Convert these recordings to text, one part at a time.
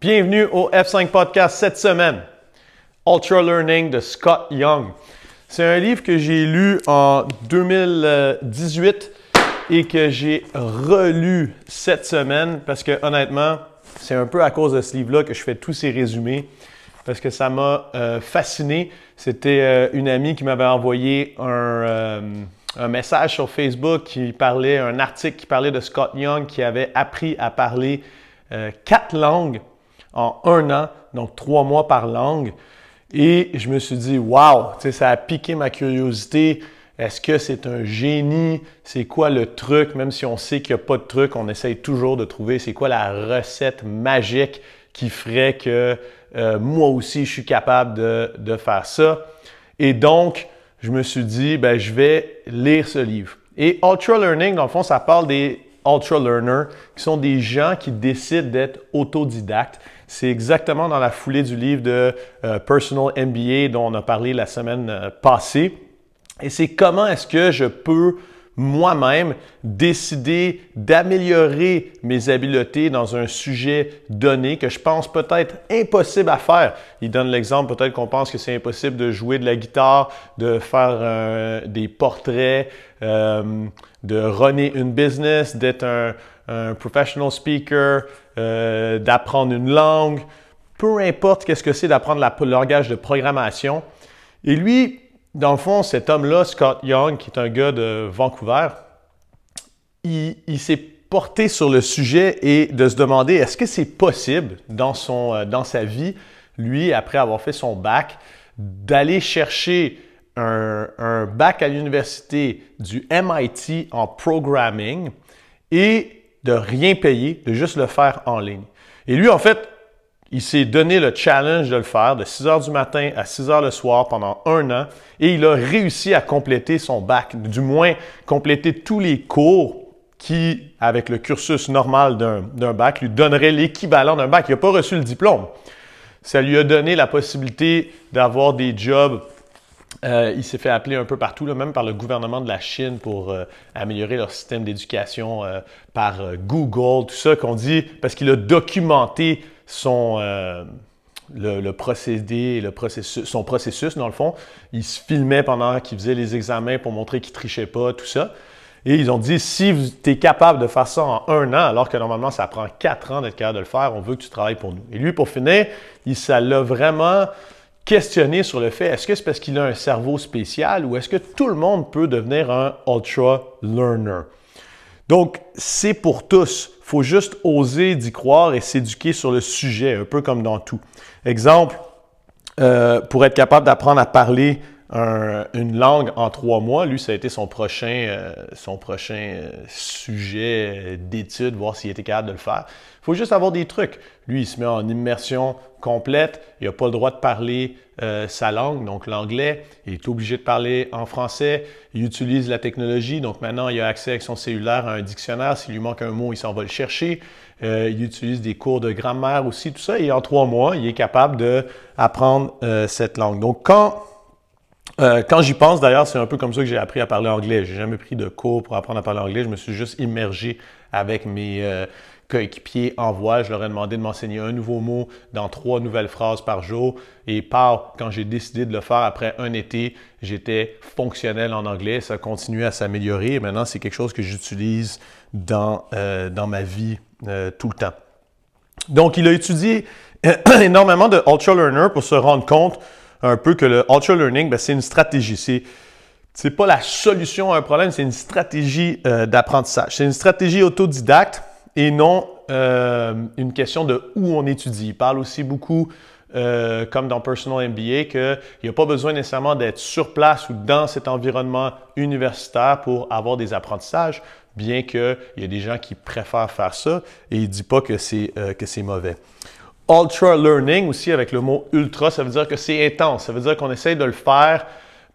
Bienvenue au F5 Podcast cette semaine. Ultra Learning de Scott Young. C'est un livre que j'ai lu en 2018 et que j'ai relu cette semaine parce que honnêtement, c'est un peu à cause de ce livre-là que je fais tous ces résumés parce que ça m'a euh, fasciné. C'était euh, une amie qui m'avait envoyé euh, un, message sur Facebook qui parlait, un article qui parlait de Scott Young qui avait appris à parler quatre langues en un an, donc trois mois par langue. Et je me suis dit, wow, ça a piqué ma curiosité. Est-ce que c'est un génie? C'est quoi le truc? Même si on sait qu'il n'y a pas de truc, on essaye toujours de trouver c'est quoi la recette magique qui ferait que euh, moi aussi je suis capable de, de, faire ça. Et donc, je me suis dit, ben, je vais lire ce livre. Et Ultra Learning, dans le fond, ça parle des ultra learners, qui sont des gens qui décident d'être autodidactes. C'est exactement dans la foulée du livre de euh, Personal MBA dont on a parlé la semaine euh, passée. Et c'est comment est-ce que je peux moi-même décider d'améliorer mes habiletés dans un sujet donné que je pense peut-être impossible à faire. Il donne l'exemple, peut-être qu'on pense que c'est impossible de jouer de la guitare, de faire euh, des portraits, de runner une business, d'être un, professional speaker, euh, d'apprendre une langue, peu importe qu'est-ce que c'est d'apprendre le langage de programmation. Et lui, dans le fond, cet homme-là, Scott Young, qui est un gars de Vancouver, il, s'est porté sur le sujet et de se demander est-ce que c'est possible dans, son, euh, dans sa vie, lui, après avoir fait son bac, d'aller chercher un, un, bac à l'université du MIT en programming et de rien payer, de juste le faire en ligne. Et lui, en fait, il s'est donné le challenge de le faire de 6 heures du matin à 6 heures le soir pendant un an et il a réussi à compléter son bac, du moins compléter tous les cours qui, avec le cursus normal d'un bac, lui donneraient l'équivalent d'un bac. Il n'a pas reçu le diplôme. Ça lui a donné la possibilité d'avoir des jobs. Euh, il s'est fait appeler un peu partout, là, même par le gouvernement de la Chine pour euh, améliorer leur système d'éducation, euh, par Google, tout ça qu'on dit, parce qu'il a documenté son, le, procédé, processus, son processus, dans le fond. Il se filmait pendant qu'il faisait les examens pour montrer qu'il trichait pas, tout ça. Et ils ont dit, si tu es capable de faire ça en un an, alors que normalement ça prend quatre ans d'être capable de le faire, on veut que tu travailles pour nous. Et lui, pour finir, il, ça l'a vraiment questionné sur le fait, est-ce que c'est parce qu'il a un cerveau spécial ou est-ce que tout le monde peut devenir un ultra learner? Donc, c'est pour tous faut juste oser d'y croire et s'éduquer sur le sujet, un peu comme dans tout. Exemple, euh, pour être capable d'apprendre à parler une langue en trois mois, lui, ça a été son prochain, euh, son prochain euh, sujet d'étude, voir s'il était capable de le faire. Faut juste avoir des trucs. Lui, il se met en immersion complète. Il n'a pas le droit de parler euh, sa langue, donc l'anglais. Il est obligé de parler en français. Il utilise la technologie. Donc maintenant, il a accès avec son cellulaire à un dictionnaire. S'il lui manque un mot, il s'en va le chercher. Euh, il utilise des cours de grammaire aussi, tout ça. Et en trois mois, il est capable d'apprendre euh, cette langue. Donc quand quand j'y pense, d'ailleurs, c'est un peu comme ça que j'ai appris à parler anglais. J'ai jamais pris de cours pour apprendre à parler anglais. Je me suis juste immergé avec mes, coéquipiers en voix. Je leur ai demandé de m'enseigner un nouveau mot dans trois nouvelles phrases par jour. Et par, quand j'ai décidé de le faire après un été, j'étais fonctionnel en anglais. Ça a continué à s'améliorer. Et maintenant, c'est quelque chose que j'utilise dans, euh, dans ma vie euh, tout le temps. Donc, il a étudié énormément de Ultra Learner pour se rendre compte un peu que le Ultra Learning, ben, c'est une stratégie. C'est c'est pas la solution à un problème, c'est une stratégie euh, d'apprentissage. C'est une stratégie autodidacte et non euh, une question de où on étudie. Il parle aussi beaucoup, euh, comme dans Personal MBA, qu'il n'y a pas besoin nécessairement d'être sur place ou dans cet environnement universitaire pour avoir des apprentissages, bien qu'il y a des gens qui préfèrent faire ça et il ne dit pas que c'est mauvais. Ultra learning aussi avec le mot ultra, ça veut dire que c'est intense. Ça veut dire qu'on essaye de le faire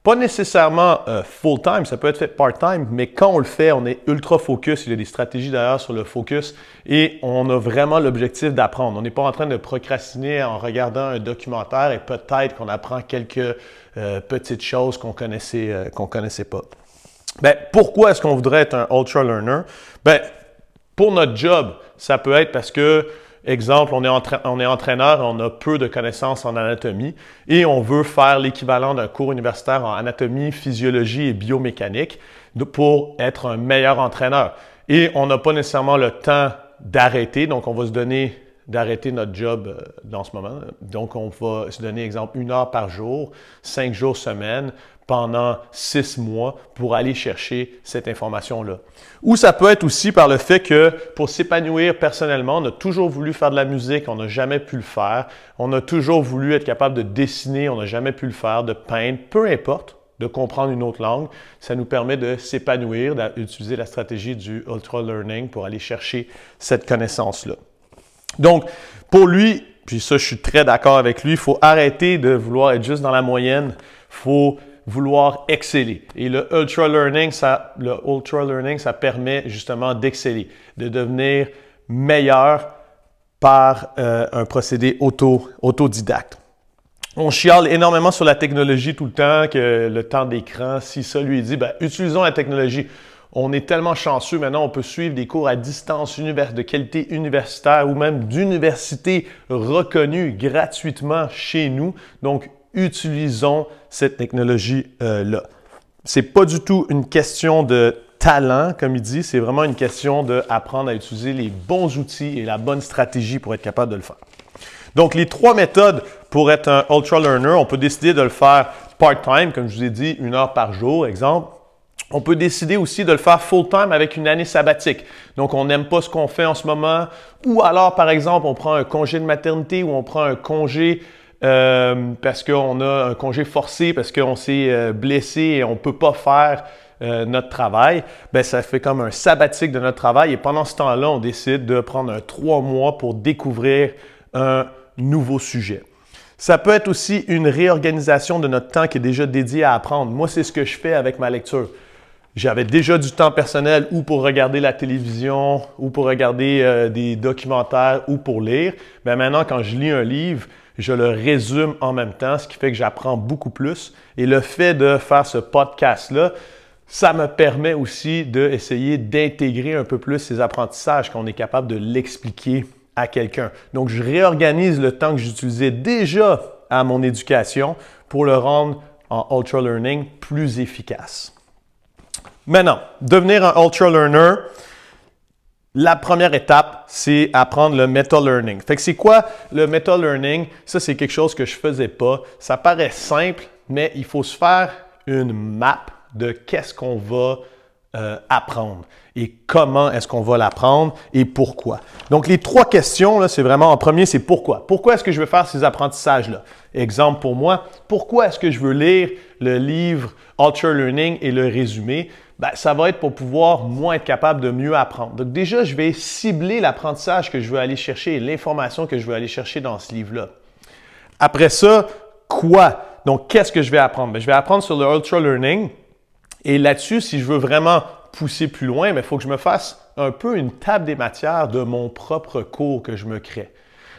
pas nécessairement euh, full-time, ça peut être fait part-time, mais quand on le fait, on est ultra focus. Il y a des stratégies d'ailleurs sur le focus et on a vraiment l'objectif d'apprendre. On n'est pas en train de procrastiner en regardant un documentaire et peut-être qu'on apprend quelques euh, petites choses qu'on connaissait, euh, qu'on connaissait pas. Ben, pourquoi est-ce qu'on voudrait être un ultra learner? Ben, pour notre job, ça peut être parce que Exemple, on est, on entraîneur, on a peu de connaissances en anatomie et on veut faire l'équivalent d'un cours universitaire en anatomie, physiologie et biomécanique pour être un meilleur entraîneur. Et on n'a pas nécessairement le temps d'arrêter, donc on va se donner d'arrêter notre job euh, dans ce moment. Donc, on va se donner, exemple, une heure par jour, cinq jours semaine, pendant six mois pour aller chercher cette information-là. Ou ça peut être aussi par le fait que pour s'épanouir personnellement, on a toujours voulu faire de la musique, on n'a jamais pu le faire. On a toujours voulu être capable de dessiner, on n'a jamais pu le faire, de peindre, peu importe, de comprendre une autre langue. Ça nous permet de s'épanouir, d'utiliser la stratégie du ultra learning pour aller chercher cette connaissance-là. Donc, pour lui, puis ça, je suis très d'accord avec lui, il faut arrêter de vouloir être juste dans la moyenne. Il faut vouloir exceller. Et le ultra learning, ça, le ultra learning, ça permet justement d'exceller, de devenir meilleur par euh, un procédé auto, autodidacte. On chiale énormément sur la technologie tout le temps, que le temps d'écran, si ça lui dit, ben, utilisons la technologie. On est tellement chanceux maintenant, on peut suivre des cours à distance de qualité universitaire ou même d'université reconnue gratuitement chez nous. Donc, utilisons cette technologie-là. Ce n'est pas du tout une question de talent, comme il dit, c'est vraiment une question d'apprendre à utiliser les bons outils et la bonne stratégie pour être capable de le faire. Donc, les trois méthodes pour être un ultra learner, on peut décider de le faire part-time, comme je vous ai dit, une heure par jour, exemple. On peut décider aussi de le faire full-time avec une année sabbatique. Donc, on n'aime pas ce qu'on fait en ce moment. Ou alors, par exemple, on prend un congé de maternité ou on prend un congé euh, parce qu'on a un congé forcé, parce qu'on s'est euh, blessé et on ne peut pas faire euh, notre travail. Ben, ça fait comme un sabbatique de notre travail. Et pendant ce temps-là, on décide de prendre trois mois pour découvrir un nouveau sujet. Ça peut être aussi une réorganisation de notre temps qui est déjà dédié à apprendre. Moi, c'est ce que je fais avec ma lecture. J'avais déjà du temps personnel ou pour regarder la télévision, ou pour regarder des documentaires, ou pour lire. Mais maintenant, quand je lis un livre, je le résume en même temps, ce qui fait que j'apprends beaucoup plus. Et le fait de faire ce podcast-là, ça me permet aussi d'essayer d'intégrer un peu plus ces apprentissages, qu'on est capable de l'expliquer à quelqu'un. Donc, je réorganise le temps que j'utilisais déjà à mon éducation pour le rendre en ultra learning plus efficace. Maintenant, devenir un ultra learner, la première étape, c'est apprendre le meta learning. Fait que c'est quoi le meta learning? Ça, c'est quelque chose que je faisais pas. Ça paraît simple, mais il faut se faire une map de qu'est-ce qu'on va euh, apprendre et comment est-ce qu'on va l'apprendre et pourquoi. Donc, les trois questions, c'est vraiment en premier, c'est pourquoi. Pourquoi est-ce que je veux faire ces apprentissages-là? Exemple pour moi, pourquoi est-ce que je veux lire le livre Ultra Learning et le résumé? Ben, ça va être pour pouvoir, moi, être capable de mieux apprendre. Donc, déjà, je vais cibler l'apprentissage que je veux aller chercher et l'information que je veux aller chercher dans ce livre-là. Après ça, quoi? Donc, qu'est-ce que je vais apprendre? Ben, je vais apprendre sur le Ultra Learning. Et là-dessus, si je veux vraiment pousser plus loin, il faut que je me fasse un peu une table des matières de mon propre cours que je me crée.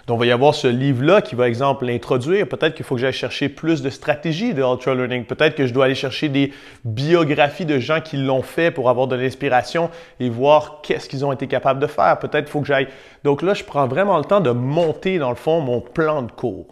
Donc, il va y avoir ce livre-là qui va, exemple, l'introduire. Peut-être qu'il faut que j'aille chercher plus de stratégies de Ultra Learning. Peut-être que je dois aller chercher des biographies de gens qui l'ont fait pour avoir de l'inspiration et voir qu'est-ce qu'ils ont été capables de faire. Peut-être qu'il faut que j'aille. Donc là, je prends vraiment le temps de monter, dans le fond, mon plan de cours.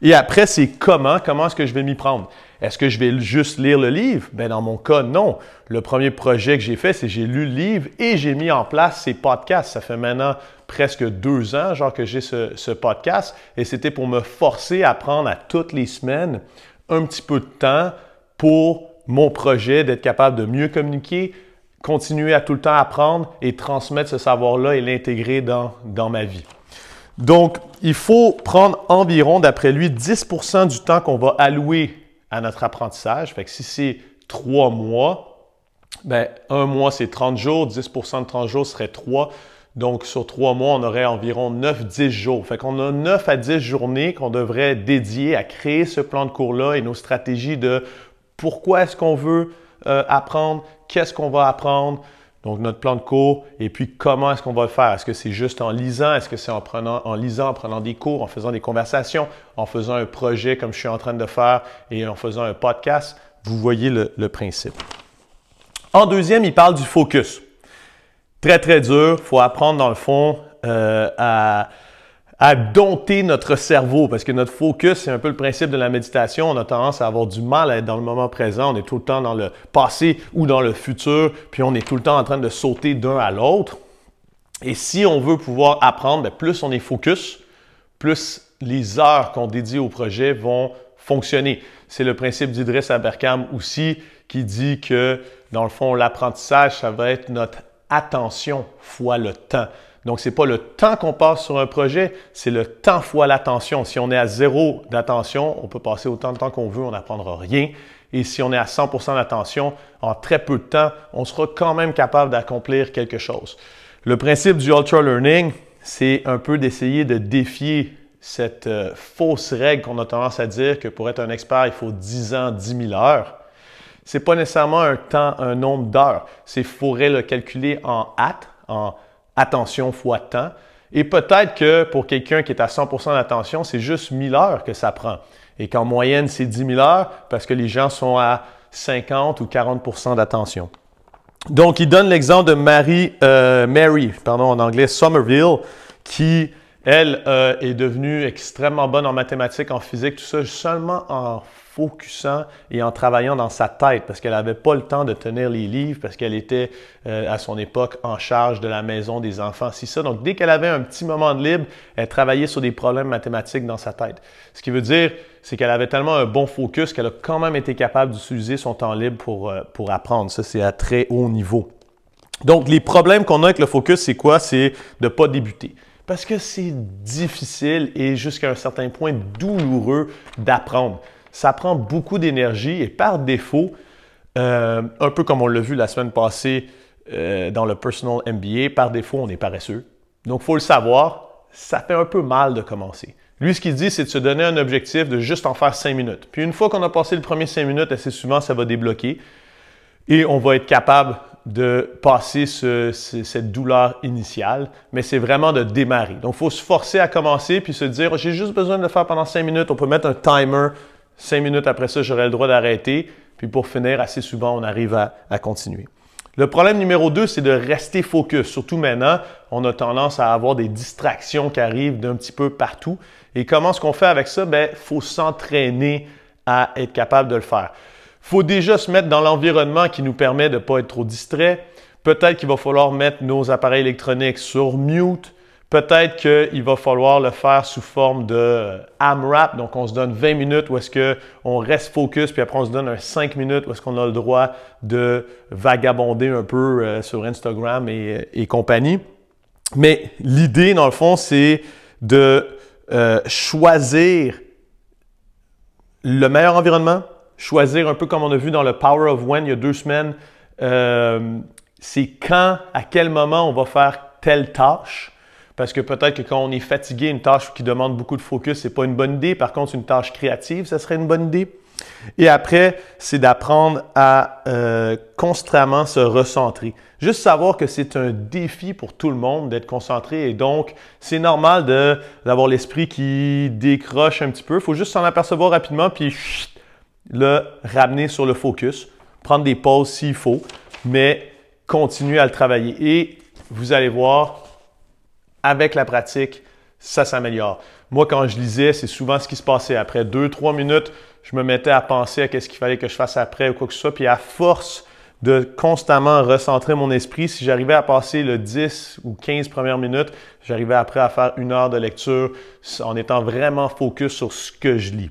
Et après, c'est comment, comment est-ce que je vais m'y prendre? Est-ce que je vais juste lire le livre? Ben, dans mon cas, non. Le premier projet que j'ai fait, c'est j'ai lu le livre et j'ai mis en place ces podcasts. Ça fait maintenant presque deux ans, genre, que j'ai ce, podcast. Et c'était pour me forcer à prendre à toutes les semaines un petit peu de temps pour mon projet, d'être capable de mieux communiquer, continuer à tout le temps apprendre et transmettre ce savoir-là et l'intégrer dans, ma vie. Donc, il faut prendre environ, d'après lui, 10% du temps qu'on va allouer à notre apprentissage. Fait que si c'est trois mois, ben, un mois, c'est 30 jours. 10% de 30 jours serait 3. Donc, sur trois mois, on aurait environ 9-10 jours. Fait qu'on a 9 à 10 journées qu'on devrait dédier à créer ce plan de cours-là et nos stratégies de pourquoi est-ce qu'on veut euh, apprendre, qu'est-ce qu'on va apprendre, donc, notre plan de cours, et puis comment est-ce qu'on va le faire? Est-ce que c'est juste en lisant? Est-ce que c'est en, prenant, en lisant, en prenant des cours, en faisant des conversations, en faisant un projet comme je suis en train de faire et en faisant un podcast? Vous voyez le, le principe. En deuxième, il parle du focus. Très, très dur. Il faut apprendre, dans le fond, euh, à, à dompter notre cerveau parce que notre focus, c'est un peu le principe de la méditation. On a tendance à avoir du mal à être dans le moment présent. On est tout le temps dans le passé ou dans le futur, puis on est tout le temps en train de sauter d'un à l'autre. Et si on veut pouvoir apprendre, bien, plus on est focus, plus les heures qu'on dédie au projet vont fonctionner. C'est le principe d'Idriss Aberkam aussi qui dit que, dans le fond, l'apprentissage, ça va être notre attention fois le temps. Donc, ce n'est pas le temps qu'on passe sur un projet, c'est le temps fois l'attention. Si on est à zéro d'attention, on peut passer autant de temps qu'on veut, on n'apprendra rien. Et si on est à 100% d'attention, en très peu de temps, on sera quand même capable d'accomplir quelque chose. Le principe du Ultra Learning, c'est un peu d'essayer de défier cette euh, fausse règle qu'on a tendance à dire que pour être un expert, il faut 10 ans, 10 000 heures. Ce n'est pas nécessairement un temps, un nombre d'heures. C'est faudrait le calculer en hâte, en attention fois temps. Et peut-être que pour quelqu'un qui est à 100% d'attention, c'est juste 1000 heures que ça prend. Et qu'en moyenne, c'est 10 000 heures parce que les gens sont à 50 ou 40% d'attention. Donc, il donne l'exemple de Mary, euh, Mary, pardon, en anglais, Somerville, qui, elle, euh, est devenue extrêmement bonne en mathématiques, en physique, tout ça, seulement en focusant et en travaillant dans sa tête parce qu'elle n'avait pas le temps de tenir les livres parce qu'elle était euh, à son époque en charge de la maison des enfants. C'est ça. Donc, dès qu'elle avait un petit moment de libre, elle travaillait sur des problèmes mathématiques dans sa tête. Ce qui veut dire, c'est qu'elle avait tellement un bon focus qu'elle a quand même été capable d'utiliser son temps libre pour, euh, pour apprendre. Ça, c'est à très haut niveau. Donc, les problèmes qu'on a avec le focus, c'est quoi? C'est de ne pas débuter. Parce que c'est difficile et jusqu'à un certain point douloureux d'apprendre ça prend beaucoup d'énergie et par défaut, euh, un peu comme on l'a vu la semaine passée euh, dans le Personal MBA, par défaut, on est paresseux. Donc, il faut le savoir, ça fait un peu mal de commencer. Lui, ce qu'il dit, c'est de se donner un objectif de juste en faire cinq minutes. Puis une fois qu'on a passé le premier cinq minutes, assez souvent, ça va débloquer et on va être capable de passer cette douleur initiale, mais c'est vraiment de démarrer. Donc, il faut se forcer à commencer puis se dire, j'ai juste besoin de le faire pendant cinq minutes. On peut mettre un timer Cinq minutes après ça, j'aurai le droit d'arrêter. Puis pour finir, assez souvent, on arrive à, continuer. Le problème numéro deux, c'est de rester focus. Surtout maintenant, on a tendance à avoir des distractions qui arrivent d'un petit peu partout. Et comment est-ce qu'on fait avec ça? Ben, faut s'entraîner à être capable de le faire. faut déjà se mettre dans l'environnement qui nous permet de ne pas être trop distrait. Peut-être qu'il va falloir mettre nos appareils électroniques sur mute. Peut-être qu'il va falloir le faire sous forme de AMRAP. Donc, on se donne 20 minutes où est-ce qu'on reste focus, puis après, on se donne un 5 minutes où est-ce qu'on a le droit de vagabonder un peu euh, sur Instagram et, compagnie. Mais l'idée, dans le fond, c'est de euh, choisir le meilleur environnement, choisir un peu comme on a vu dans le Power of When il y a deux semaines, euh, c'est quand, à quel moment on va faire telle tâche parce que peut-être que quand on est fatigué, une tâche qui demande beaucoup de focus, c'est pas une bonne idée. Par contre, une tâche créative, ça serait une bonne idée. Et après, c'est d'apprendre à euh, constamment se recentrer. Juste savoir que c'est un défi pour tout le monde d'être concentré et donc c'est normal d'avoir l'esprit qui décroche un petit peu. Il faut juste s'en apercevoir rapidement puis le ramener sur le focus, prendre des pauses s'il faut, mais continuer à le travailler. Et vous allez voir, avec la pratique, ça s'améliore. Moi, quand je lisais, c'est souvent ce qui se passait. Après deux, trois minutes, je me mettais à penser à qu'est-ce qu'il fallait que je fasse après ou quoi que ce soit. Puis à force de constamment recentrer mon esprit, si j'arrivais à passer le 10 ou 15 premières minutes, j'arrivais après à faire une heure de lecture en étant vraiment focus sur ce que je lis.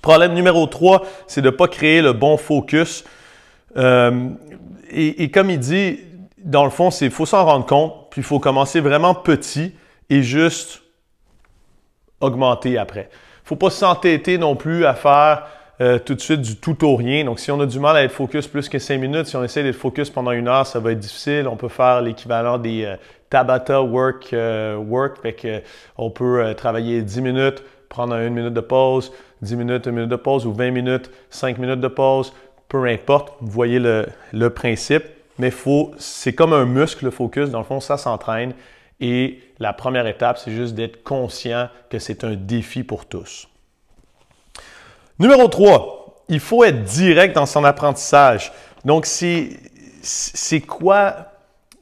Problème numéro 3, c'est de ne pas créer le bon focus. Euh, et, et, comme il dit, dans le fond, c'est faut s'en rendre compte, puis il faut commencer vraiment petit et juste augmenter après. Il ne faut pas s'entêter non plus à faire euh, tout de suite du tout au rien. Donc, si on a du mal à être focus plus que cinq minutes, si on essaie d'être focus pendant une heure, ça va être difficile. On peut faire l'équivalent des euh, Tabata Work. Euh, work fait on peut travailler 10 minutes, prendre une minute de pause, 10 minutes, une minute de pause, ou 20 minutes, 5 minutes de pause, peu importe. Vous voyez le principe mais c'est comme un muscle, le focus. Dans le fond, ça s'entraîne. Et la première étape, c'est juste d'être conscient que c'est un défi pour tous. Numéro 3, il faut être direct dans son apprentissage. Donc, c'est, quoi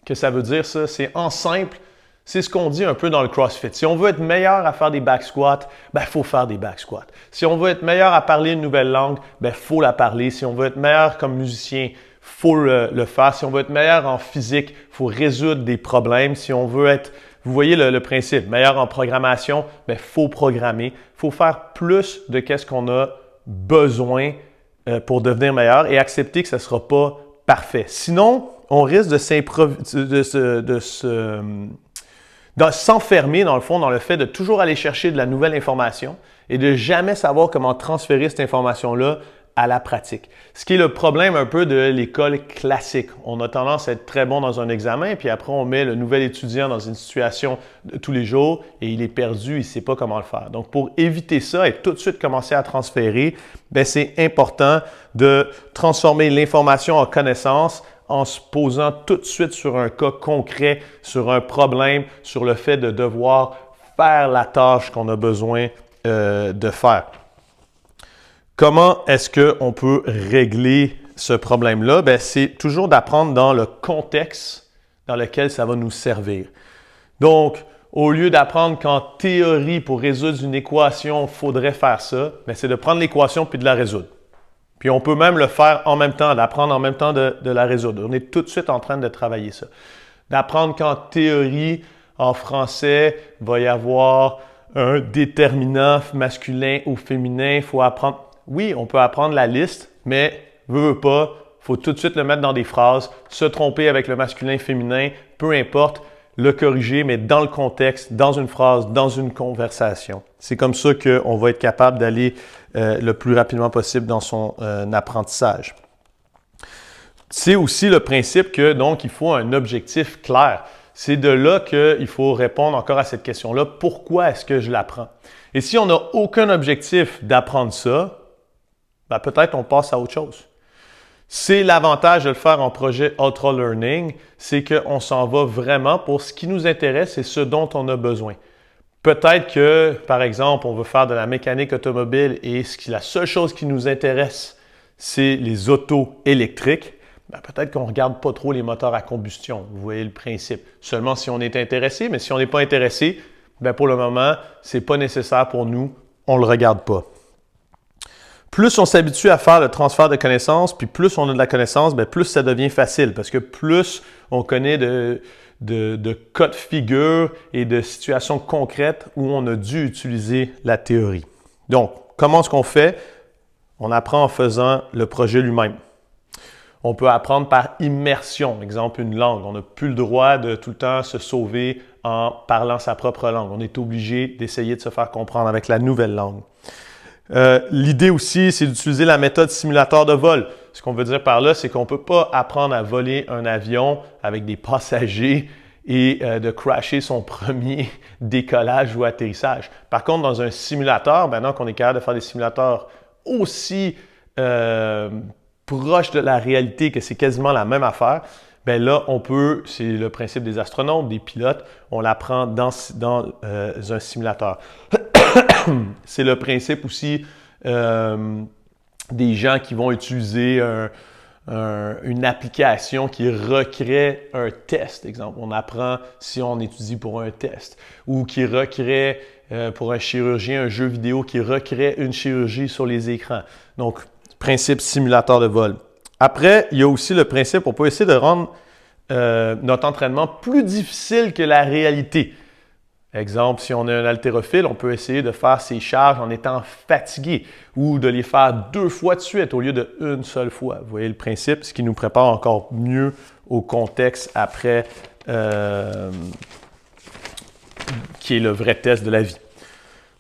que ça veut dire ça? C'est en simple, C'est ce qu'on dit un peu dans le CrossFit. Si on veut être meilleur à faire des back squats, ben faut faire des back squats. Si on veut être meilleur à parler une nouvelle langue, ben faut la parler. Si on veut être meilleur comme musicien, faut le, faire. Si on veut être meilleur en physique, faut résoudre des problèmes. Si on veut être, vous voyez le, principe, meilleur en programmation, ben faut programmer. Faut faire plus de qu'est-ce qu'on a besoin euh, pour devenir meilleur et accepter que ça ne sera pas parfait. Sinon, on risque de, de, de se s'enfermer dans le fond dans le fait de toujours aller chercher de la nouvelle information et de jamais savoir comment transférer cette information-là à la pratique. Ce qui est le problème un peu de l'école classique. On a tendance à être très bon dans un examen, puis après on met le nouvel étudiant dans une situation de tous les jours et il est perdu, il ne sait pas comment le faire. Donc pour éviter ça et tout de suite commencer à transférer, ben c'est important de transformer l'information en connaissance en se posant tout de suite sur un cas concret, sur un problème, sur le fait de devoir faire la tâche qu'on a besoin euh, de faire. Comment est-ce qu'on peut régler ce problème-là? Ben, c'est toujours d'apprendre dans le contexte dans lequel ça va nous servir. Donc, au lieu d'apprendre qu'en théorie, pour résoudre une équation, il faudrait faire ça, ben, c'est de prendre l'équation puis de la résoudre. Puis on peut même le faire en même temps, d'apprendre en même temps de, la résoudre. On est tout de suite en train de travailler ça. D'apprendre qu'en théorie, en français, il va y avoir un déterminant masculin ou féminin. Il faut apprendre. Oui, on peut apprendre la liste, mais veut, veut pas, faut tout de suite le mettre dans des phrases, se tromper avec le masculin, féminin, peu importe le corriger, mais dans le contexte, dans une phrase, dans une conversation. C'est comme ça qu'on va être capable d'aller euh, le plus rapidement possible dans son euh, apprentissage. C'est aussi le principe que donc il faut un objectif clair. C'est de là qu'il faut répondre encore à cette question-là. Pourquoi est-ce que je l'apprends? Et si on n'a aucun objectif d'apprendre ça, ben peut-être on passe à autre chose. C'est l'avantage de le faire en projet Ultra Learning, c'est qu'on s'en va vraiment pour ce qui nous intéresse et ce dont on a besoin. Peut-être que, par exemple, on veut faire de la mécanique automobile et ce qui, la seule chose qui nous intéresse, c'est les autos électriques. Ben, peut-être qu'on ne regarde pas trop les moteurs à combustion. Vous voyez le principe. Seulement si on est intéressé, mais si on n'est pas intéressé, ben pour le moment, ce n'est pas nécessaire pour nous. On ne le regarde pas plus on s'habitue à faire le transfert de connaissances, puis plus on a de la connaissance, bien, plus ça devient facile parce que plus on connaît de, de, de cas de figure et de situations concrètes où on a dû utiliser la théorie. Donc, comment est-ce qu'on fait? On apprend en faisant le projet lui-même. On peut apprendre par immersion, exemple une langue. On n'a plus le droit de tout le temps se sauver en parlant sa propre langue. On est obligé d'essayer de se faire comprendre avec la nouvelle langue. Euh, l'idée aussi, c'est d'utiliser la méthode simulateur de vol. Ce qu'on veut dire par là, c'est qu'on ne peut pas apprendre à voler un avion avec des passagers et euh, de crasher son premier décollage ou atterrissage. Par contre, dans un simulateur, maintenant qu'on est capable de faire des simulateurs aussi euh, proches de la réalité que c'est quasiment la même affaire, ben là, on peut, c'est le principe des astronautes, des pilotes, on l'apprend dans, dans un simulateur. c'est le principe aussi euh, des gens qui vont utiliser une application qui recrée un test, exemple. On apprend si on étudie pour un test, ou qui recrée euh, pour un chirurgien un jeu vidéo qui recrée une chirurgie sur les écrans. Donc, principe simulateur de vol. Après, il y a aussi le principe, on peut essayer de rendre euh, notre entraînement plus difficile que la réalité. Exemple, si on est un haltérophile, on peut essayer de faire ses charges en étant fatigué ou de les faire deux fois de suite au lieu d'une seule fois. Vous voyez le principe, ce qui nous prépare encore mieux au contexte après, euh, qui est le vrai test de la vie.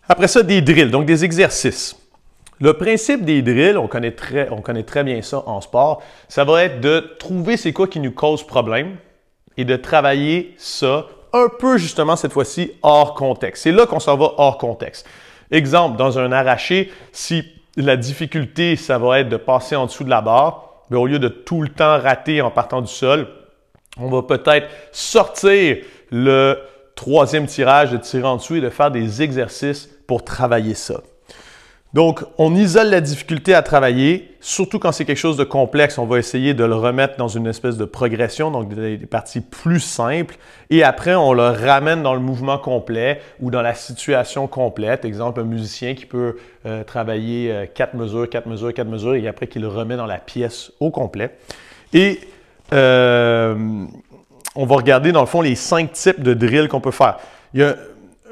Après ça, des drills, donc des exercices. Le principe des drills, on connaît très, on connaît très bien ça en sport, ça va être de trouver c'est quoi qui nous cause problème et de travailler ça un peu justement cette fois-ci hors contexte. C'est là qu'on s'en va hors contexte. Exemple, dans un arraché, si la difficulté, ça va être de passer en dessous de la barre, mais au lieu de tout le temps rater en partant du sol, on va peut-être sortir le troisième tirage, de tirer en dessous et de faire des exercices pour travailler ça. Donc, on isole la difficulté à travailler, surtout quand c'est quelque chose de complexe. On va essayer de le remettre dans une espèce de progression, donc des parties plus simples. Et après, on le ramène dans le mouvement complet ou dans la situation complète. Exemple, un musicien qui peut euh, travailler euh, quatre mesures, quatre mesures, quatre mesures, et après qu'il le remet dans la pièce au complet. Et euh, on va regarder, dans le fond, les cinq types de drills qu'on peut faire.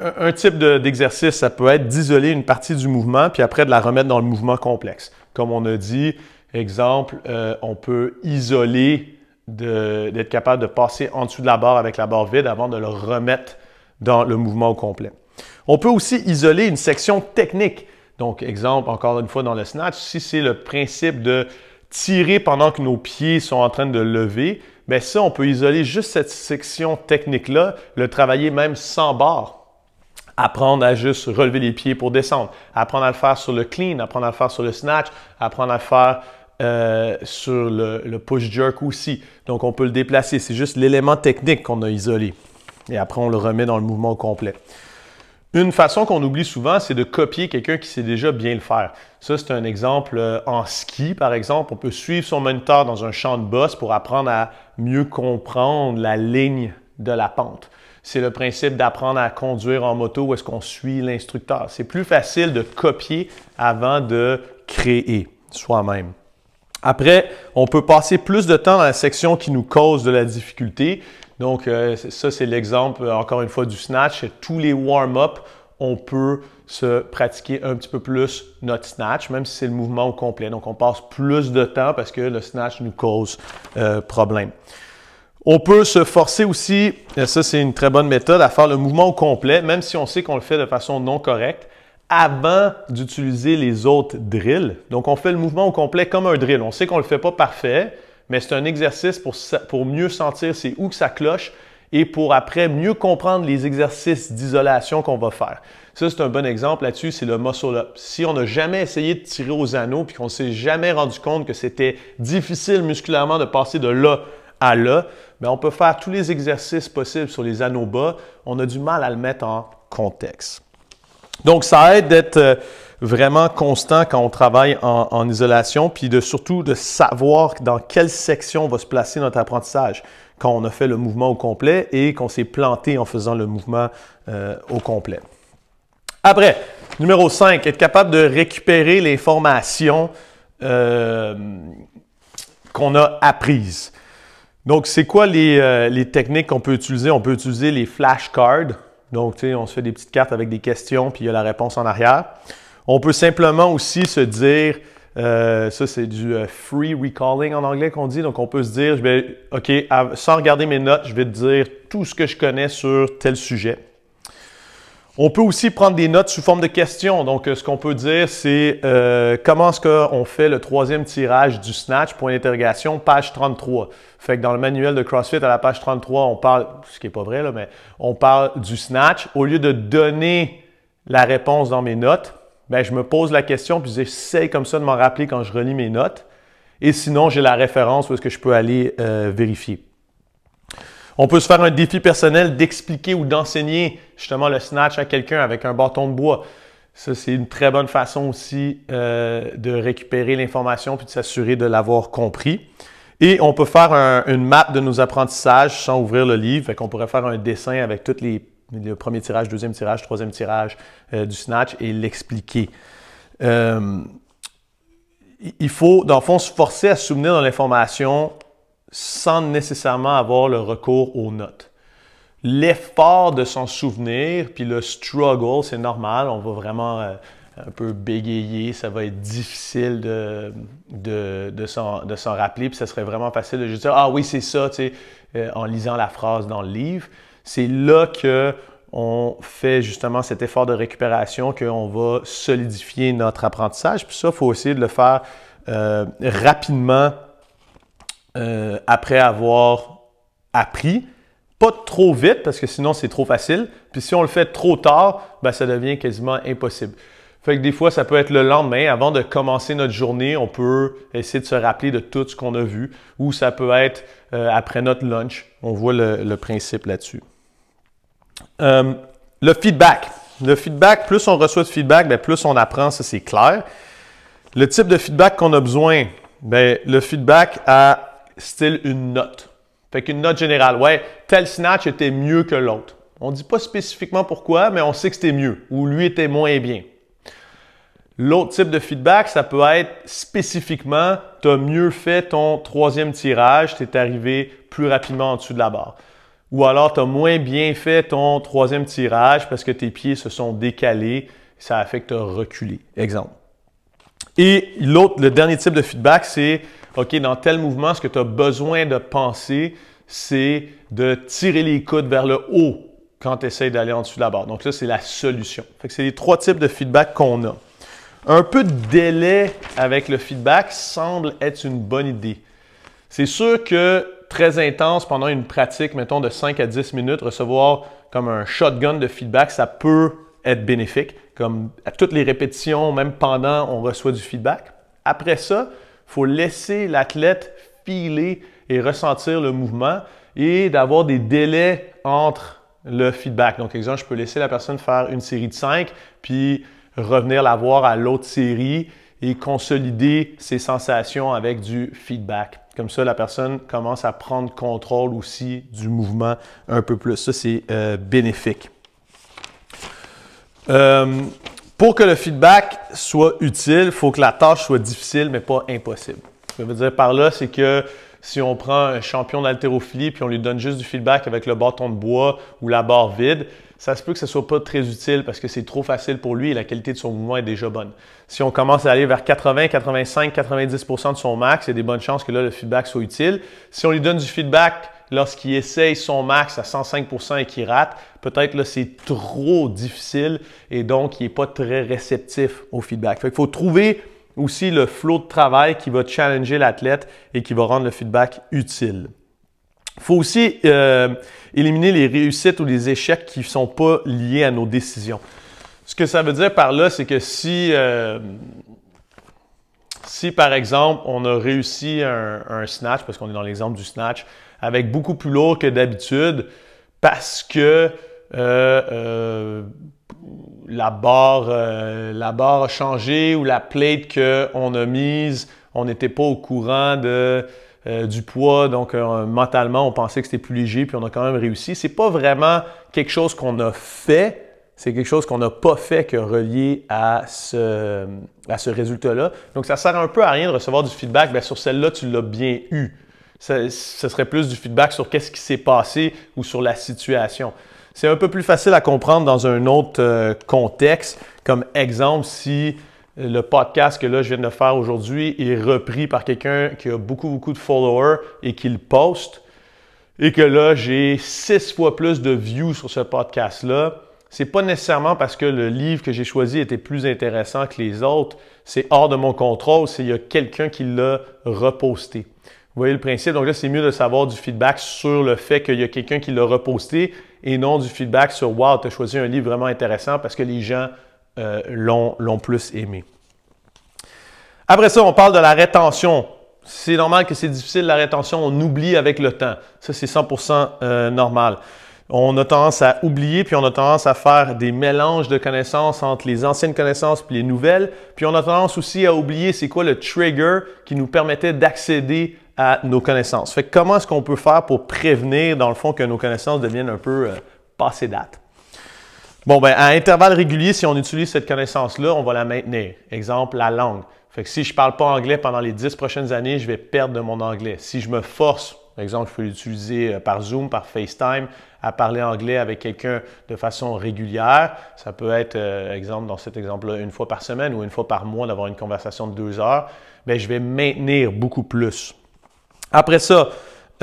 Un type d'exercice, ça peut être d'isoler une partie du mouvement, puis après de la remettre dans le mouvement complexe. Comme on a dit, exemple, euh, on peut isoler d'être capable de passer en dessous de la barre avec la barre vide avant de le remettre dans le mouvement au complet. On peut aussi isoler une section technique. Donc, exemple, encore une fois dans le snatch, si c'est le principe de tirer pendant que nos pieds sont en train de lever, bien ça, on peut isoler juste cette section technique-là, le travailler même sans barre apprendre à juste relever les pieds pour descendre, apprendre à le faire sur le clean, apprendre à le faire sur le snatch, apprendre à le faire euh, sur le, push jerk aussi. Donc on peut le déplacer. C'est juste l'élément technique qu'on a isolé. Et après, on le remet dans le mouvement complet. Une façon qu'on oublie souvent, c'est de copier quelqu'un qui sait déjà bien le faire. Ça, c'est un exemple euh, en ski, par exemple. On peut suivre son moniteur dans un champ de boss pour apprendre à mieux comprendre la ligne de la pente c'est le principe d'apprendre à conduire en moto où est-ce qu'on suit l'instructeur. C'est plus facile de copier avant de créer soi-même. Après, on peut passer plus de temps dans la section qui nous cause de la difficulté. Donc, euh, ça, c'est l'exemple, encore une fois, du snatch. Tous les warm-up, on peut se pratiquer un petit peu plus notre snatch, même si c'est le mouvement au complet. Donc, on passe plus de temps parce que le snatch nous cause euh, problème. On peut se forcer aussi, et ça c'est une très bonne méthode, à faire le mouvement au complet, même si on sait qu'on le fait de façon non correcte, avant d'utiliser les autres drills. Donc on fait le mouvement au complet comme un drill. On sait qu'on ne le fait pas parfait, mais c'est un exercice pour, pour mieux sentir c'est où que ça cloche et pour après mieux comprendre les exercices d'isolation qu'on va faire. Ça, c'est un bon exemple là-dessus, c'est le muscle up. Si on n'a jamais essayé de tirer aux anneaux puis qu'on s'est jamais rendu compte que c'était difficile musculairement de passer de là là, mais on peut faire tous les exercices possibles sur les anneaux bas. On a du mal à le mettre en contexte. Donc, ça aide d'être euh, vraiment constant quand on travaille en, isolation, puis de surtout de savoir dans quelle section va se placer notre apprentissage quand on a fait le mouvement au complet et qu'on s'est planté en faisant le mouvement euh, au complet. Après, numéro 5, être capable de récupérer l'information euh, qu'on a apprises. Donc, c'est quoi euh, les, techniques qu'on peut utiliser? On peut utiliser les flashcards. Donc, on se fait des petites cartes avec des questions, puis il y a la réponse en arrière. On peut simplement aussi se dire, euh, ça c'est du euh, free recalling en anglais qu'on dit. Donc, on peut se dire, OK, sans regarder mes notes, je vais te dire tout ce que je connais sur tel sujet. On peut aussi prendre des notes sous forme de questions. Donc, ce qu'on peut dire, c'est comment est-ce qu'on fait le troisième tirage du snatch, point d'interrogation, page 33. Fait que dans le manuel de CrossFit, à la page 33, on parle, ce qui n'est pas vrai, là, mais on parle du snatch. Au lieu de donner la réponse dans mes notes, ben, je me pose la question, puis j'essaie comme ça de m'en rappeler quand je relis mes notes. Et sinon, j'ai la référence où est-ce que je peux aller euh, vérifier. On peut se faire un défi personnel d'expliquer ou d'enseigner justement le snatch à quelqu'un avec un bâton de bois. Ça, c'est une très bonne façon aussi euh, de récupérer l'information puis de s'assurer de l'avoir compris. Et on peut faire une map de nos apprentissages sans ouvrir le livre. Fait qu'on pourrait faire un dessin avec tous les le premier tirage, deuxième tirage, troisième tirage euh, du snatch et l'expliquer. Euh, il faut, dans le fond, se forcer à se souvenir de l'information sans nécessairement avoir le recours aux notes. L'effort de s'en souvenir, puis le struggle, c'est normal, on va vraiment euh, un peu bégayer, ça va être difficile de, de, de s'en rappeler, puis ça serait vraiment facile de juste dire Ah oui, c'est ça, tu sais, euh, en lisant la phrase dans le livre. C'est là que on fait justement cet effort de récupération, qu'on va solidifier notre apprentissage. Puis ça, il faut essayer de le faire euh, rapidement euh, après avoir appris. Pas trop vite, parce que sinon c'est trop facile. Puis si on le fait trop tard, ben, ça devient quasiment impossible. Fait que des fois, ça peut être le lendemain, avant de commencer notre journée, on peut essayer de se rappeler de tout ce qu'on a vu, ou ça peut être euh, après notre lunch. On voit le, principe là-dessus. Euh, le feedback. Le feedback, plus on reçoit de feedback, bien, plus on apprend, ça c'est clair. Le type de feedback qu'on a besoin, bien, le feedback a style une note. Fait qu'une note générale, ouais, tel snatch était mieux que l'autre. On ne dit pas spécifiquement pourquoi, mais on sait que c'était mieux ou lui était moins bien. L'autre type de feedback, ça peut être spécifiquement, tu as mieux fait ton troisième tirage, tu es arrivé plus rapidement en dessous de la barre. Ou alors, tu as moins bien fait ton troisième tirage parce que tes pieds se sont décalés, ça a fait que tu as reculé. Exemple. Et l'autre, le dernier type de feedback, c'est OK, dans tel mouvement, ce que tu as besoin de penser, c'est de tirer les coudes vers le haut quand tu essaies d'aller en dessous de la barre. Donc, ça, c'est la solution. C'est les trois types de feedback qu'on a. Un peu de délai avec le feedback semble être une bonne idée. C'est sûr que très intense pendant une pratique, mettons de 5 à 10 minutes, recevoir comme un shotgun de feedback, ça peut être bénéfique. Comme à toutes les répétitions, même pendant, on reçoit du feedback. Après ça, il faut laisser l'athlète filer et ressentir le mouvement et d'avoir des délais entre le feedback. Donc, exemple, je peux laisser la personne faire une série de 5, puis revenir la voir à l'autre série et consolider ses sensations avec du feedback. Comme ça, la personne commence à prendre contrôle aussi du mouvement un peu plus. Ça, c'est euh, bénéfique. Euh, pour que le feedback soit utile, il faut que la tâche soit difficile, mais pas impossible. Ce que je veux dire par là, c'est que si on prend un champion d'haltérophilie puis on lui donne juste du feedback avec le bâton de bois ou la barre vide, ça se peut que ce soit pas très utile parce que c'est trop facile pour lui et la qualité de son mouvement est déjà bonne. Si on commence à aller vers 80, 85, 90% de son max, il y a des bonnes chances que là, le feedback soit utile. Si on lui donne du feedback lorsqu'il essaye son max à 105% et qu'il rate, peut-être là, c'est trop difficile et donc il n'est pas très réceptif au feedback. il faut trouver aussi le flow de travail qui va challenger l'athlète et qui va rendre le feedback utile. Il faut aussi euh, éliminer les réussites ou les échecs qui ne sont pas liés à nos décisions. Ce que ça veut dire par là, c'est que si, euh, si par exemple on a réussi un, snatch, parce qu'on est dans l'exemple du snatch, avec beaucoup plus lourd que d'habitude, parce que euh, la barre, euh, la barre a changé ou la plate qu'on a mise, on n'était pas au courant euh, du poids, donc euh, mentalement, on pensait que c'était plus léger, puis on a quand même réussi. C'est pas vraiment quelque chose qu'on a fait, c'est quelque chose qu'on n'a pas fait que relié à ce, résultat-là. Donc, ça sert un peu à rien de recevoir du feedback. Bien, sur celle-là, tu l'as bien eu. Ce, serait plus du feedback sur qu'est-ce qui s'est passé ou sur la situation. C'est un peu plus facile à comprendre dans un autre euh, contexte. Comme exemple, si le podcast que là, je viens de faire aujourd'hui est repris par quelqu'un qui a beaucoup, beaucoup de followers et qui le poste, et que là, j'ai six fois plus de views sur ce podcast-là, c'est pas nécessairement parce que le livre que j'ai choisi était plus intéressant que les autres. C'est hors de mon contrôle. C'est il y a quelqu'un qui l'a reposté. Vous voyez le principe? Donc là, c'est mieux de savoir du feedback sur le fait qu'il y a quelqu'un qui l'a reposté et non du feedback sur Wow, tu as choisi un livre vraiment intéressant parce que les gens euh, l'ont plus aimé. Après ça, on parle de la rétention. C'est normal que c'est difficile la rétention, on oublie avec le temps. Ça, c'est 100% euh, normal. On a tendance à oublier, puis on a tendance à faire des mélanges de connaissances entre les anciennes connaissances et les nouvelles. Puis on a tendance aussi à oublier c'est quoi le trigger qui nous permettait d'accéder à nos connaissances. Fait comment est-ce qu'on peut faire pour prévenir, dans le fond, que nos connaissances deviennent un peu euh, passées date? Bon, ben, à intervalles réguliers, si on utilise cette connaissance-là, on va la maintenir. Exemple, la langue. Fait que si je parle pas anglais pendant les dix prochaines années, je vais perdre de mon anglais. Si je me force, par exemple, je peux l'utiliser euh, par Zoom, par FaceTime, à parler anglais avec quelqu'un de façon régulière. Ça peut être, euh, exemple, dans cet exemple-là, une fois par semaine ou une fois par mois d'avoir une conversation de deux heures. Bien, je vais maintenir beaucoup plus. Après ça,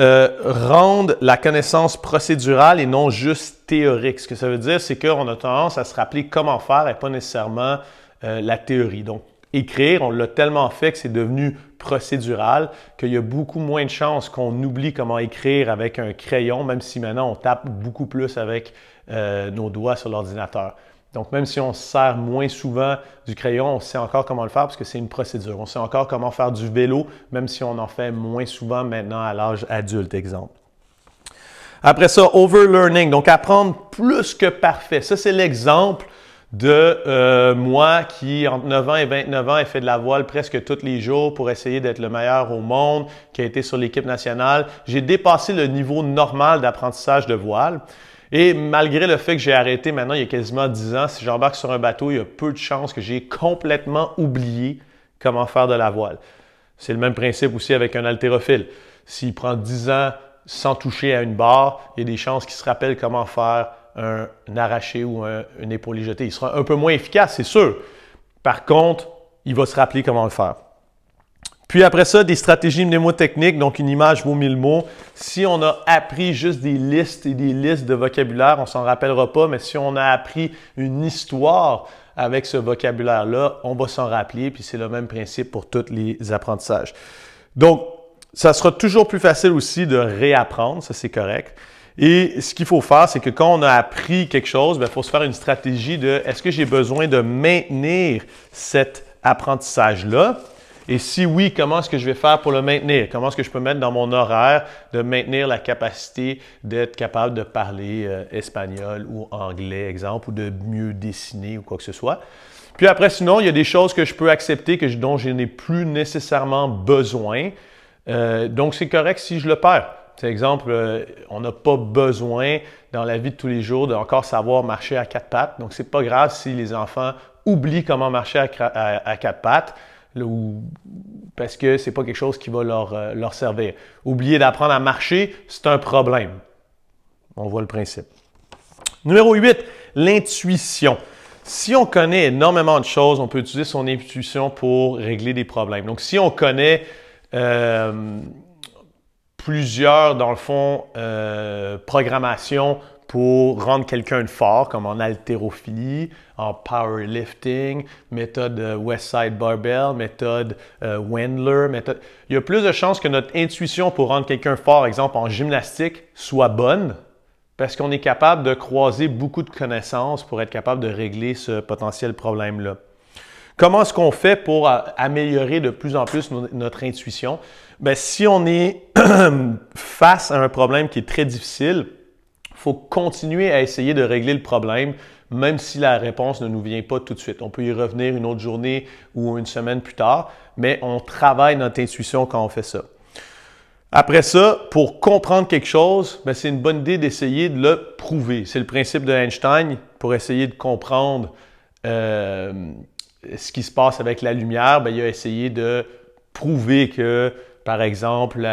euh, rendre la connaissance procédurale et non juste théorique. Ce que ça veut dire, c'est qu'on a tendance à se rappeler comment faire et pas nécessairement euh, la théorie. Donc, écrire, on l'a tellement fait que c'est devenu procédural qu'il y a beaucoup moins de chances qu'on oublie comment écrire avec un crayon, même si maintenant on tape beaucoup plus avec euh, nos doigts sur l'ordinateur. Donc, même si on se sert moins souvent du crayon, on sait encore comment le faire parce que c'est une procédure. On sait encore comment faire du vélo, même si on en fait moins souvent maintenant à l'âge adulte, exemple. Après ça, overlearning, donc apprendre plus que parfait. Ça, c'est l'exemple de euh, moi qui, entre 9 ans et 29 ans, ai fait de la voile presque tous les jours pour essayer d'être le meilleur au monde, qui a été sur l'équipe nationale. J'ai dépassé le niveau normal d'apprentissage de voile. Et malgré le fait que j'ai arrêté maintenant il y a quasiment 10 ans, si j'embarque sur un bateau, il y a peu de chances que j'ai complètement oublié comment faire de la voile. C'est le même principe aussi avec un haltérophile. S'il prend 10 ans sans toucher à une barre, il y a des chances qu'il se rappelle comment faire un, arraché ou un, une épaule jetée. Il sera un peu moins efficace, c'est sûr. Par contre, il va se rappeler comment le faire. Puis après ça, des stratégies mnémotechniques, donc une image vaut mille mots. Si on a appris juste des listes et des listes de vocabulaire, on s'en rappellera pas, mais si on a appris une histoire avec ce vocabulaire-là, on va s'en rappeler, puis c'est le même principe pour tous les apprentissages. Donc, ça sera toujours plus facile aussi de réapprendre, ça c'est correct. Et ce qu'il faut faire, c'est que quand on a appris quelque chose, il ben, faut se faire une stratégie de est-ce que j'ai besoin de maintenir cet apprentissage-là? Et si oui, comment est-ce que je vais faire pour le maintenir? Comment est-ce que je peux mettre dans mon horaire de maintenir la capacité d'être capable de parler euh, espagnol ou anglais, exemple, ou de mieux dessiner ou quoi que ce soit? Puis après, sinon, il y a des choses que je peux accepter que dont je n'ai plus nécessairement besoin. Euh, donc, c'est correct si je le perds. Par exemple, euh, on n'a pas besoin dans la vie de tous les jours d'encore savoir marcher à quatre pattes. Donc, c'est pas grave si les enfants oublient comment marcher à quatre pattes parce que c'est pas quelque chose qui va leur, euh, leur servir. Oublier d'apprendre à marcher, c'est un problème. On voit le principe. Numéro 8, l'intuition. Si on connaît énormément de choses, on peut utiliser son intuition pour régler des problèmes. Donc, si on connaît euh, plusieurs, dans le fond, euh, programmations pour rendre quelqu'un fort, comme en haltérophilie, en powerlifting, méthode euh, Westside Barbell, méthode euh, Wendler, méthode... Il y a plus de chances que notre intuition pour rendre quelqu'un fort, exemple en gymnastique, soit bonne, parce qu'on est capable de croiser beaucoup de connaissances pour être capable de régler ce potentiel problème-là. Comment est-ce qu'on fait pour améliorer de plus en plus notre intuition? Bien, si on est face à un problème qui est très difficile, il faut continuer à essayer de régler le problème, même si la réponse ne nous vient pas tout de suite. On peut y revenir une autre journée ou une semaine plus tard, mais on travaille notre intuition quand on fait ça. Après ça, pour comprendre quelque chose, ben, c'est une bonne idée d'essayer de le prouver. C'est le principe de Einstein pour essayer de comprendre euh, ce qui se passe avec la lumière. Ben, il a essayé de prouver que par exemple,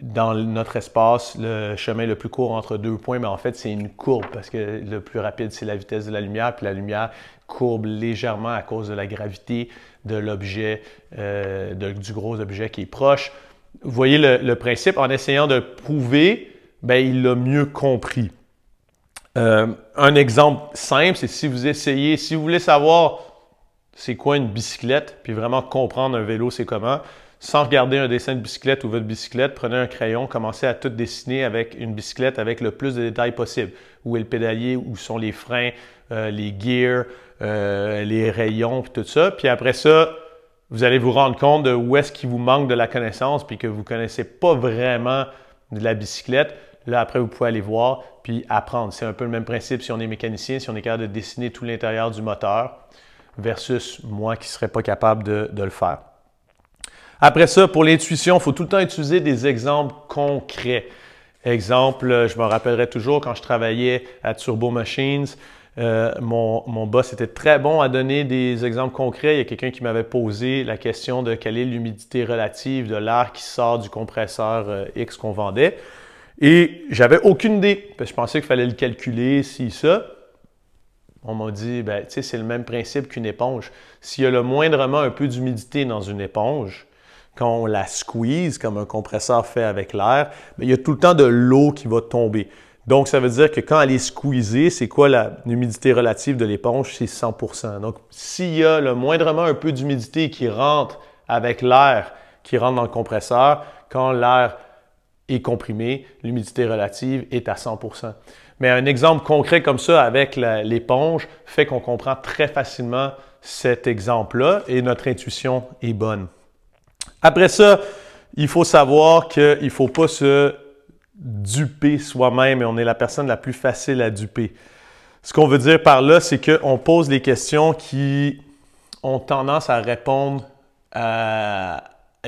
dans notre espace, le chemin le plus court entre deux points, mais en fait, c'est une courbe parce que le plus rapide, c'est la vitesse de la lumière, puis la lumière courbe légèrement à cause de la gravité de l'objet, euh, du gros objet qui est proche. Vous voyez le, principe, en essayant de prouver, ben, il l'a mieux compris. Euh, un exemple simple, c'est si vous essayez, si vous voulez savoir c'est quoi une bicyclette, puis vraiment comprendre un vélo, c'est comment, sans regarder un dessin de bicyclette ou votre bicyclette, prenez un crayon, commencez à tout dessiner avec une bicyclette avec le plus de détails possible. Où est le pédalier, où sont les freins, euh, les gears, euh, les rayons, tout ça. Puis après ça, vous allez vous rendre compte de où est-ce qu'il vous manque de la connaissance, puis que vous ne connaissez pas vraiment de la bicyclette. Là, après, vous pouvez aller voir, puis apprendre. C'est un peu le même principe si on est mécanicien, si on est capable de dessiner tout l'intérieur du moteur, versus moi qui ne serais pas capable de le faire. Après ça, pour l'intuition, il faut tout le temps utiliser des exemples concrets. Exemple, euh, je me rappellerai toujours quand je travaillais à Turbo Machines, euh, mon, boss était très bon à donner des exemples concrets. Il y a quelqu'un qui m'avait posé la question de quelle est l'humidité relative de l'air qui sort du compresseur euh, X qu'on vendait. Et j'avais aucune idée. je pensais qu'il fallait le calculer, si, ça. On m'a dit, ben, c'est le même principe qu'une éponge. S'il y a le moindrement un peu d'humidité dans une éponge, quand on la squeeze, comme un compresseur fait avec l'air, il y a tout le temps de l'eau qui va tomber. Donc, ça veut dire que quand elle est squeezée, c'est quoi l'humidité relative de l'éponge? C'est 100% Donc, s'il y a le moindrement un peu d'humidité qui rentre avec l'air qui rentre dans le compresseur, quand l'air est comprimé, l'humidité relative est à 100 Mais un exemple concret comme ça avec l'éponge fait qu'on comprend très facilement cet exemple-là et notre intuition est bonne. Après ça, il faut savoir qu'il ne faut pas se duper soi-même et on est la personne la plus facile à duper. Ce qu'on veut dire par là, c'est qu'on pose des questions qui ont tendance à répondre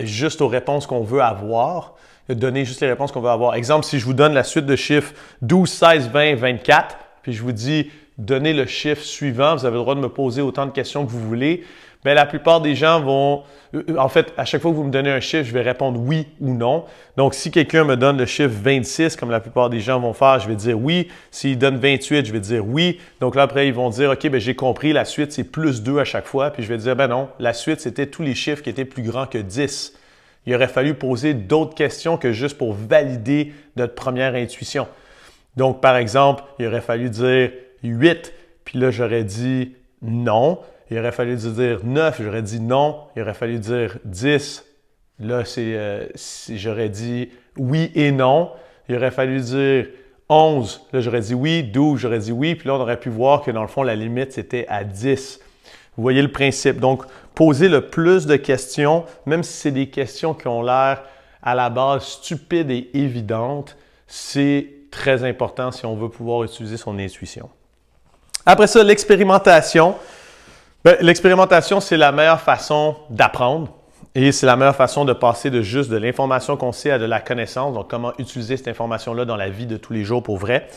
juste aux réponses qu'on veut avoir, donner juste les réponses qu'on veut avoir. Exemple, si je vous donne la suite de chiffres 12, 16, 20, 24, puis je vous dis donnez le chiffre suivant, vous avez le droit de me poser autant de questions que vous voulez. Bien, la plupart des gens vont, euh, en fait, à chaque fois que vous me donnez un chiffre, je vais répondre oui ou non. Donc, si quelqu'un me donne le chiffre 26, comme la plupart des gens vont faire, je vais dire oui. S'il donne 28, je vais dire oui. Donc là, après, ils vont dire, OK, ben j'ai compris, la suite, c'est plus 2 à chaque fois. Puis je vais dire, ben non, la suite, c'était tous les chiffres qui étaient plus grands que 10. Il aurait fallu poser d'autres questions que juste pour valider notre première intuition. Donc, par exemple, il aurait fallu dire 8, puis là, j'aurais dit non. Il aurait fallu dire 9, j'aurais dit non. Il aurait fallu dire 10. Là, c'est, euh, j'aurais dit oui et non. Il aurait fallu dire 11. Là, j'aurais dit oui. 12, j'aurais dit oui. Puis là, on aurait pu voir que dans le fond, la limite, c'était à 10. Vous voyez le principe. Donc, poser le plus de questions, même si c'est des questions qui ont l'air à la base stupides et évidentes, c'est très important si on veut pouvoir utiliser son intuition. Après ça, l'expérimentation. Ben, l'expérimentation, c'est la meilleure façon d'apprendre et c'est la meilleure façon de passer de juste de l'information qu'on sait à de la connaissance. Donc, comment utiliser cette information-là dans la vie de tous les jours pour vrai.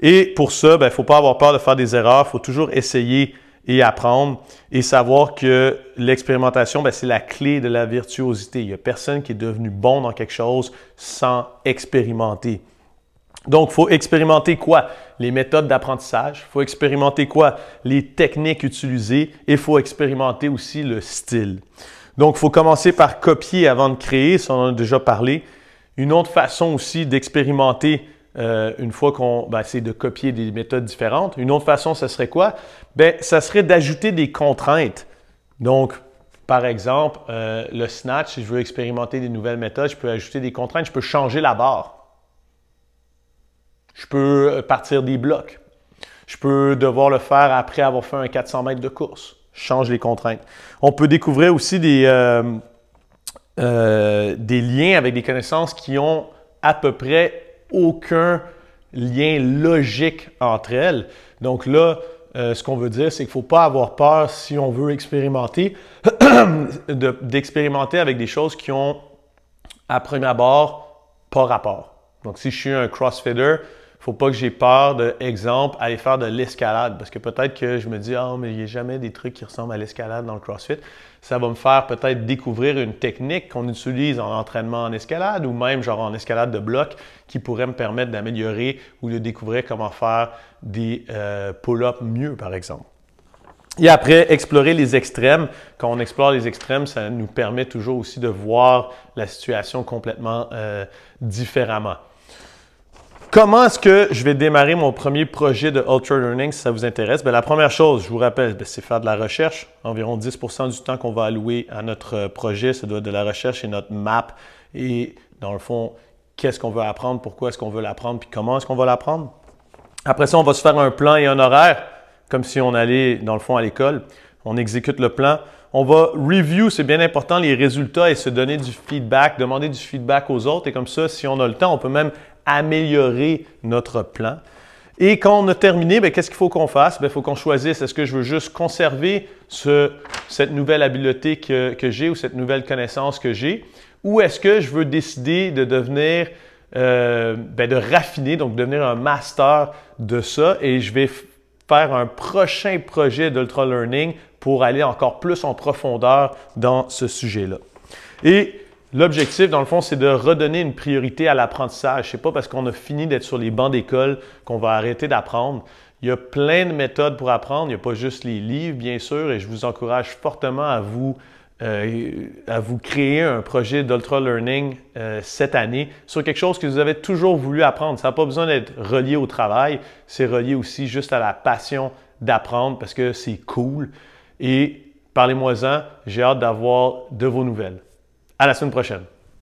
Et pour ça, il ben, ne faut pas avoir peur de faire des erreurs. Il faut toujours essayer et apprendre et savoir que l'expérimentation, ben, c'est la clé de la virtuosité. Il n'y a personne qui est devenu bon dans quelque chose sans expérimenter. Donc, il faut expérimenter quoi? Les méthodes d'apprentissage. Il faut expérimenter quoi? Les techniques utilisées. Et il faut expérimenter aussi le style. Donc, il faut commencer par copier avant de créer, ça on en a déjà parlé. Une autre façon aussi d'expérimenter euh, une fois qu'on, ben, c'est de copier des méthodes différentes. Une autre façon, ce serait quoi? Ben, ça serait d'ajouter des contraintes. Donc, par exemple, euh, le snatch, si je veux expérimenter des nouvelles méthodes, je peux ajouter des contraintes, je peux changer la barre. Je peux euh, partir des blocs. Je peux devoir le faire après avoir fait un 400 mètres de course. Je change les contraintes. On peut découvrir aussi des, des liens avec des connaissances qui ont à peu près aucun lien logique entre elles. Donc là, ce qu'on veut dire, c'est qu'il ne faut pas avoir peur si on veut expérimenter, d'expérimenter avec des choses qui ont, à premier abord, pas rapport. Donc si je suis un crossfitter, faut pas que j'ai peur de, exemple, aller faire de l'escalade. Parce que peut-être que je me dis, ah, mais il n'y a jamais des trucs qui ressemblent à l'escalade dans le CrossFit. Ça va me faire peut-être découvrir une technique qu'on utilise en entraînement en escalade ou même genre en escalade de bloc qui pourrait me permettre d'améliorer ou de découvrir comment faire des euh, pull-ups mieux, par exemple. Et après, explorer les extrêmes. Quand on explore les extrêmes, ça nous permet toujours aussi de voir la situation complètement euh, différemment. Comment est-ce que je vais démarrer mon premier projet de Ultra Learning si ça vous intéresse? Bien, la première chose, je vous rappelle, ben, c'est faire de la recherche. Environ 10% du temps qu'on va allouer à notre euh, projet, ça doit être de la recherche et notre map. Et dans le fond, qu'est-ce qu'on veut apprendre, pourquoi est-ce qu'on veut l'apprendre, puis comment est-ce qu'on va l'apprendre. Après ça, on va se faire un plan et un horaire, comme si on allait, dans le fond, à l'école. On exécute le plan. On va review, c'est bien important, les résultats et se donner du feedback, demander du feedback aux autres. Et comme ça, si on a le temps, on peut même améliorer notre plan. Et quand on a terminé, ben, qu'est-ce qu'il faut qu'on fasse? Ben, il faut qu'on choisisse, est-ce que je veux juste conserver cette nouvelle habileté que, j'ai ou cette nouvelle connaissance que j'ai, ou est-ce que je veux décider de devenir, euh, ben, de raffiner, donc devenir un master de ça, et je vais faire un prochain projet d'ultra learning pour aller encore plus en profondeur dans ce sujet-là. Et L'objectif, dans le fond, c'est de redonner une priorité à l'apprentissage. Ce n'est pas parce qu'on a fini d'être sur les bancs d'école qu'on va arrêter d'apprendre. Il y a plein de méthodes pour apprendre. Il n'y a pas juste les livres, bien sûr, et je vous encourage fortement à vous, euh, à vous créer un projet d'ultra learning euh, cette année sur quelque chose que vous avez toujours voulu apprendre. Ça n'a pas besoin d'être relié au travail, c'est relié aussi juste à la passion d'apprendre parce que c'est cool. Et parlez-moi-en, j'ai hâte d'avoir de vos nouvelles. À la semaine prochaine.